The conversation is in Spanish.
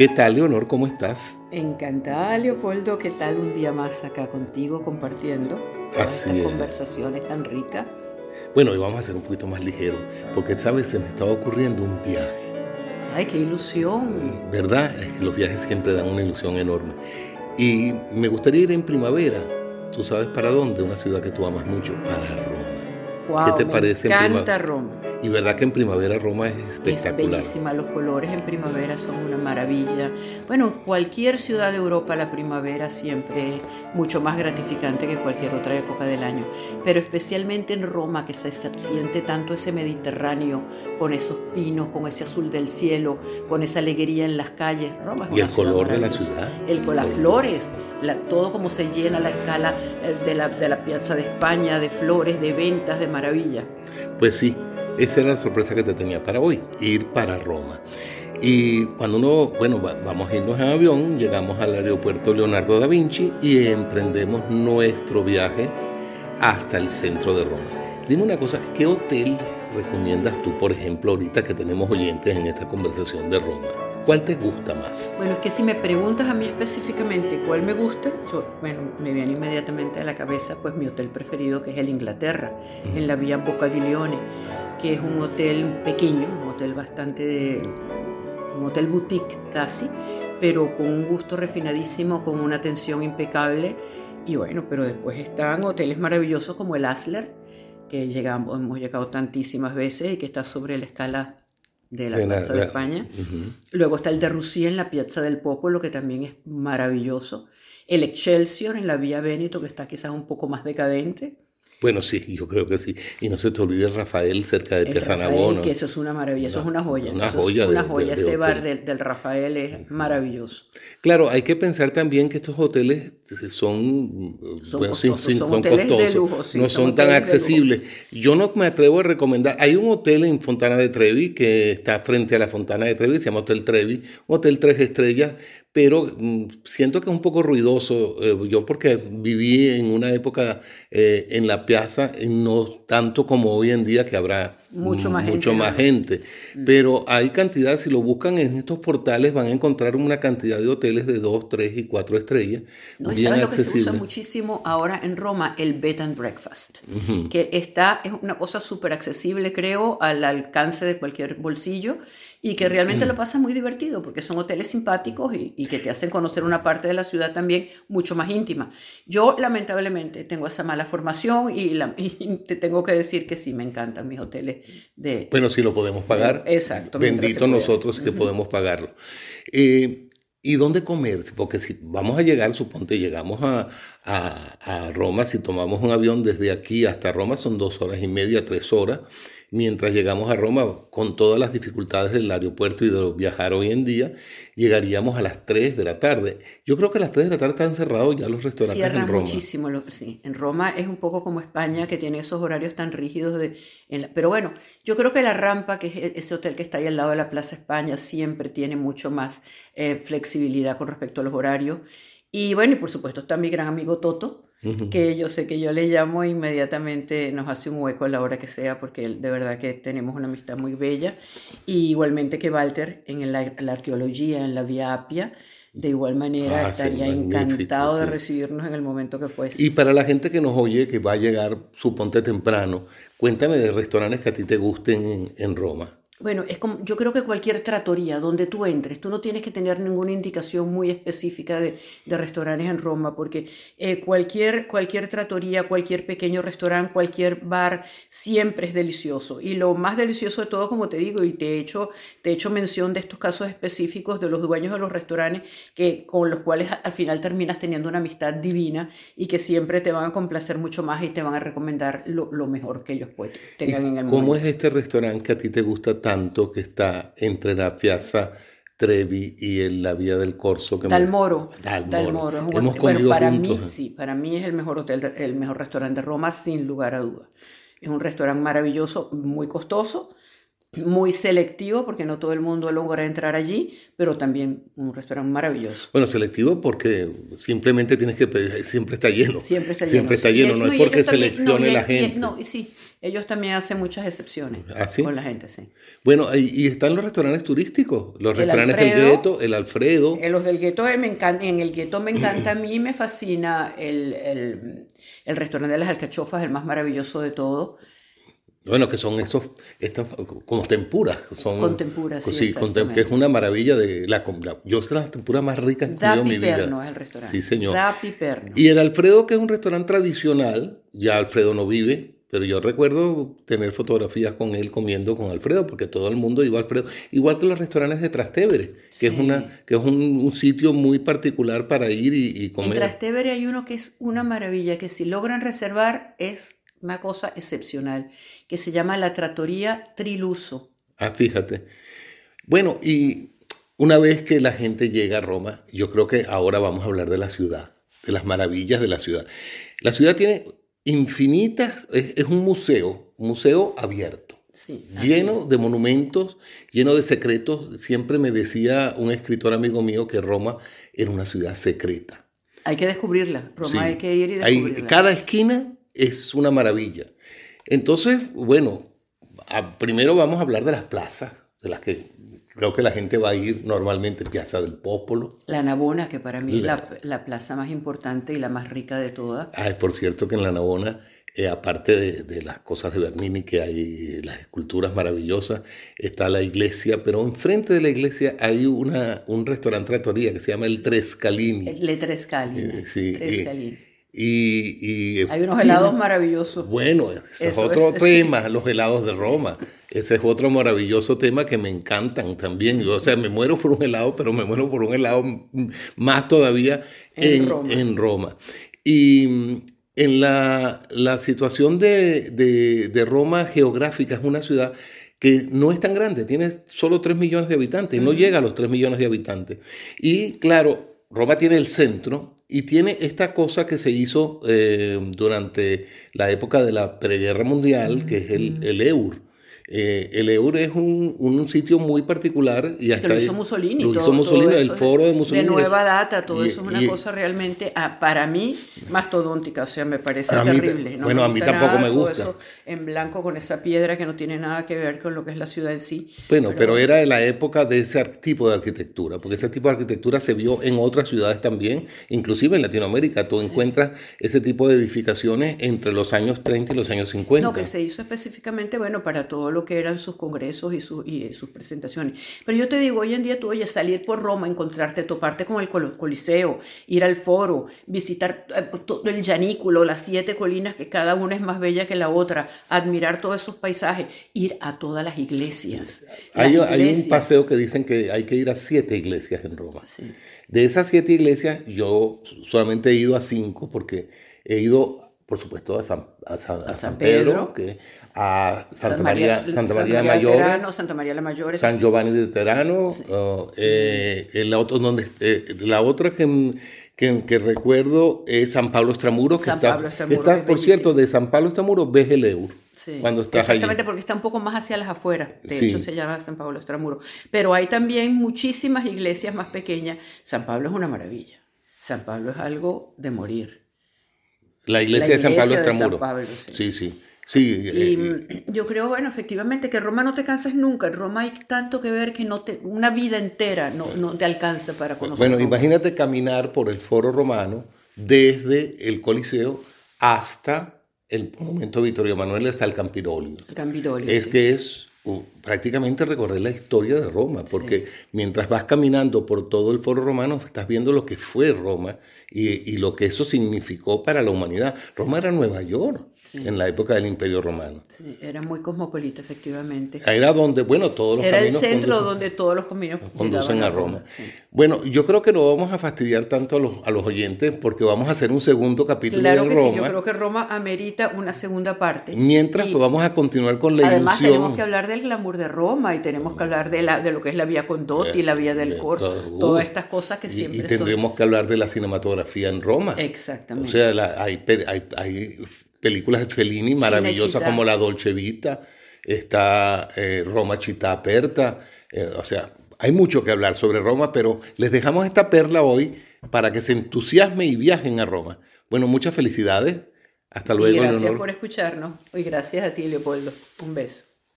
¿Qué tal, Leonor? ¿Cómo estás? Encantada, Leopoldo. ¿Qué tal un día más acá contigo compartiendo todas estas conversaciones tan ricas? Bueno, hoy vamos a hacer un poquito más ligero, porque, ¿sabes? Se me estaba ocurriendo un viaje. ¡Ay, qué ilusión! ¿Verdad? Es que los viajes siempre dan una ilusión enorme. Y me gustaría ir en primavera. ¿Tú sabes para dónde? Una ciudad que tú amas mucho, para Roma. ¿Qué te parece? Me encanta Roma. Y verdad que en primavera Roma es espectacular. Es bellísima, los colores en primavera son una maravilla. Bueno, en cualquier ciudad de Europa la primavera siempre es mucho más gratificante que cualquier otra época del año, pero especialmente en Roma que se siente tanto ese Mediterráneo con esos pinos, con ese azul del cielo, con esa alegría en las calles. Roma es y el color de la ciudad. El con las flores, todo como se llena la escala eh, de la, de la Piazza de España, de flores, de ventas, de maravilla. Pues sí, esa era la sorpresa que te tenía para hoy, ir para Roma. Y cuando uno, bueno, vamos a irnos en avión, llegamos al aeropuerto Leonardo da Vinci y emprendemos nuestro viaje hasta el centro de Roma. Dime una cosa, ¿qué hotel recomiendas tú, por ejemplo, ahorita que tenemos oyentes en esta conversación de Roma? ¿Cuál te gusta más? Bueno, es que si me preguntas a mí específicamente cuál me gusta, yo, bueno, me viene inmediatamente a la cabeza pues mi hotel preferido que es el Inglaterra, en la vía Boca di Leone que es un hotel pequeño, un hotel bastante de, un hotel boutique casi, pero con un gusto refinadísimo, con una atención impecable. Y bueno, pero después están hoteles maravillosos como el Asler, que llegamos, hemos llegado tantísimas veces y que está sobre la escala de la Plaza de España. Luego está el de Rusía en la Piazza del Popolo, que también es maravilloso. El Excelsior en la Vía Véneto, que está quizás un poco más decadente. Bueno, sí, yo creo que sí. Y no se te olvide Rafael cerca de Rafael, que eso es una maravilla, eso es una joya. Una joya. una joya, ese bar del, Rafael es maravilloso. Claro, hay que pensar también que estos hoteles son, son costosos, son, hoteles de lujo, no son, tan accesibles. Yo no me atrevo a recomendar, hay un hotel en Fontana de Trevi que está frente a la Fontana de Trevi, se llama Hotel Trevi, un hotel tres estrellas, pero mm, siento que es un poco ruidoso. Eh, yo porque viví en una época eh, en la piazza, no tanto como hoy en día que habrá mucho más mucho gente. Más gente. Mm. Pero hay cantidad, si lo buscan en estos portales, van a encontrar una cantidad de hoteles de dos, tres y cuatro estrellas. No, bien ¿sabes lo que se usa muchísimo ahora en Roma? El bed and breakfast, que está, es una cosa súper accesible, creo, al alcance de cualquier bolsillo y que realmente lo pasa muy divertido porque son hoteles simpáticos y, y, que te hacen conocer una parte de la ciudad también mucho más íntima. Yo lamentablemente tengo esa mala formación y, la, y te tengo que decir que sí, me encantan mis hoteles de... Bueno, si lo podemos pagar. Exacto. Bendito nosotros que podemos pagarlo. Eh, ¿Y dónde comer? Porque si vamos a llegar, suponte, llegamos a, a, a Roma, si tomamos un avión desde aquí hasta Roma son dos horas y media, tres horas mientras llegamos a Roma, con todas las dificultades del aeropuerto y de viajar hoy en día, llegaríamos a las 3 de la tarde. Yo creo que a las 3 de la tarde están cerrados ya los restaurantes en Roma. muchísimo, sí. En Roma es un poco como España, que tiene esos horarios tan rígidos. De, pero bueno, yo creo que la rampa, que es e, ese hotel que está ahí al lado de la Plaza España, siempre tiene mucho más eh, flexibilidad con respecto a los horarios. Y bueno, y por supuesto está mi gran amigo Toto, que yo sé que yo le llamo inmediatamente nos hace un hueco a la hora que sea, porque de verdad que tenemos una amistad muy bella. Y igualmente que Walter en la, arqueología, en la Vía Apia, de igual manera ah, estaría encantado de recibirnos en el momento que fuese. Y para la gente que nos oye, que va a llegar, suponte temprano, cuéntame de restaurantes que a ti te gusten en Roma. Bueno, es como, yo creo que cualquier tratoría donde tú entres, tú no tienes que tener ninguna indicación muy específica de, de restaurantes en Roma, porque eh, cualquier, cualquier tratoría, cualquier pequeño restaurante, cualquier bar, siempre es delicioso. Y lo más delicioso de todo, como te digo, y te he hecho, te he hecho mención de estos casos específicos de los dueños de los restaurantes, que, con los cuales al final terminas teniendo una amistad divina y que siempre te van a complacer mucho más y te van a recomendar lo, lo mejor que ellos pueden, tengan en el mundo. ¿Cómo es este restaurante que a ti te gusta tanto? Que está entre la Piazza Trevi y en la Vía del Corso. Que Dalmoro. Dalmoro. Hemos bueno, para mí, sí, para mí es el mejor hotel, el mejor restaurante de Roma, sin lugar a dudas. Es un restaurante maravilloso, muy costoso, muy selectivo porque no todo el mundo logra entrar allí, pero también un restaurante maravilloso. Bueno, selectivo porque simplemente tienes que pedir, siempre está lleno. Siempre está siempre lleno. Está lleno, no, es porque también- seleccione no, la y- gente. no, y sí, ellos también hacen muchas excepciones ¿Ah, sí? con la gente, sí. Bueno, y, están los restaurantes turísticos, los El restaurantes del gueto, el Alfredo. En los del gueto eh, me encanta, en el gueto me encanta, a mí me fascina el, el, el restaurante de las alcachofas, el más maravilloso de todo. Bueno, que son estos, estas como tempuras. Son, Con tempura, sí, con tem- exactamente. que es una maravilla de la, la- yo sé las tempuras más ricas que he comido en mi vida. Piperno es el restaurante. Sí, señor. Da Piperno. Y el Alfredo, que es un restaurante tradicional, ya Alfredo no vive, pero yo recuerdo tener fotografías con él comiendo con Alfredo, porque todo el mundo iba a Alfredo. Igual que los restaurantes de Trastevere, que es, Sí. una, que es un, un sitio muy particular para ir y, y En comer. Trastevere hay uno que es una maravilla, que si logran reservar es una cosa excepcional, que se llama la Trattoria Triluso. Ah, fíjate. Bueno, y una vez que la gente llega a Roma, yo creo que ahora vamos a hablar de la ciudad, de las maravillas de la ciudad. La ciudad tiene infinitas, es, es un museo, un museo abierto, Sí, lleno de monumentos, lleno de secretos. Siempre me decía un escritor amigo mío que Roma era una ciudad secreta. Hay que descubrirla. Roma Sí. hay que ir y Hay- descubrirla. cada esquina es una maravilla. Entonces, bueno, a- primero vamos a hablar de las plazas, de las que creo que la gente va a ir normalmente, Piazza del Popolo. La Navona, que para mí es La- la, la plaza más importante y la más rica de todas. Ah, por cierto que en la Navona, eh, aparte de, de las cosas de Bernini, que hay las esculturas maravillosas, está la iglesia, pero enfrente de la iglesia hay una, un restaurante trattoria que se llama el Trescalini. Le Trescalini. Eh, sí, Trescalini. Y, y- Hay unos helados maravillosos. Bueno, ese es otro es- tema, los helados de Roma. Ese es otro maravilloso tema que me encantan también. Yo, o sea, me muero por un helado, pero me muero por un helado más todavía En en, Roma. en Roma. Y mm, en la, la situación de, de- de Roma geográfica, es una ciudad que no es tan grande, tiene solo 3 millones de habitantes, no llega a los 3 millones de habitantes. Y claro, Roma tiene el centro y tiene esta cosa que se hizo eh, durante la época de la preguerra mundial, que es el, el EUR. Eh, el EUR es un, un sitio muy particular y hasta que lo hizo Mussolini. Lo todo- hizo Mussolini, todo el eso foro de Mussolini. De nueva data, todo Y- eso es una y- cosa realmente, ah, para mí, mastodóntica. O sea, me parece mí terrible. No bueno, me a mí tampoco nada me todo gusta. eso en blanco con esa piedra que no tiene nada que ver con lo que es la ciudad en sí. Bueno, pero, era de la época de ese tipo de arquitectura, porque ese tipo de arquitectura se vio en otras ciudades también, inclusive en Latinoamérica. Tú encuentras ese tipo de edificaciones entre los años 30 y los años 50. No, que se hizo específicamente, bueno, para todo lo que eran sus congresos y, sus y sus presentaciones. Pero yo te digo, hoy en día tú, oye, salir por Roma, encontrarte, toparte con el col- Coliseo, ir al foro, visitar eh, todo el llanículo, las siete colinas, que cada una es más bella que la otra, admirar todos esos paisajes, ir a todas las iglesias. Las Hay, hay un iglesias. paseo que dicen que hay que ir a siete iglesias en Roma. Sí. De esas siete iglesias, yo solamente he ido a cinco porque he ido, por supuesto, a San, a San- a Pedro, Pedro. que, a Santa, San María, Santa María, Mayor, Terano, Santa María la Mayor. San Giovanni de Terano, eh, el otro donde, eh, la otra que, que, que recuerdo es San Pablo Estramuro, que San está, Pablo está, es por bellísimo. cierto, de San Pablo Estramuro ves el Eur, Sí, cuando estás allí. Exactamente, porque está un poco más hacia las afueras. De Sí. hecho, se llama San Pablo Extramuro. Pero hay también muchísimas iglesias más pequeñas. San Pablo es una maravilla. San Pablo es algo de morir. La iglesia, La de San Pablo iglesia de San Estramuro. Pablo, sí, sí. Sí, Y eh, mm, yo creo, bueno, efectivamente, que en Roma no te cansas nunca. En Roma hay tanto que ver que no te, una vida entera no, no te alcanza para conocer. Bueno, Roma. imagínate caminar por el foro romano desde el Coliseo hasta el monumento Vittorio Emanuele hasta el Campidolio. El Es sí. que es prácticamente recorrer la historia de Roma, porque mientras vas caminando por todo el foro romano, estás viendo lo que fue Roma y, y lo que eso significó para la humanidad. Roma era Nueva York en la época del Imperio Romano. Sí, era muy cosmopolita, efectivamente. Era donde, bueno, todos los Era el caminos centro conducen- donde todos los caminos conducen a Roma. sí. Bueno, yo creo que no vamos a fastidiar tanto a los, a los oyentes porque vamos a hacer un segundo capítulo Claro de que Roma. sí, yo creo que Roma amerita una segunda parte. Mientras Y pues, vamos a continuar con la además ilusión. tenemos que hablar del glamour de Roma y tenemos que hablar de, la, de lo que es la vía Condotti, la vía del de Corso, todo, todas uh, estas cosas que y- siempre y, son... tendremos que hablar de la cinematografía en Roma. Exactamente. O sea, la- hay, hay, hay películas de Fellini maravillosas como La Dolce Vita, está eh, Roma Città Aperta, eh, o sea, hay mucho que hablar sobre Roma, pero les dejamos esta perla hoy para que se entusiasmen y viajen a Roma. Bueno, muchas felicidades. Hasta luego. Y gracias por escucharnos. Y gracias a ti, Leopoldo. Un beso.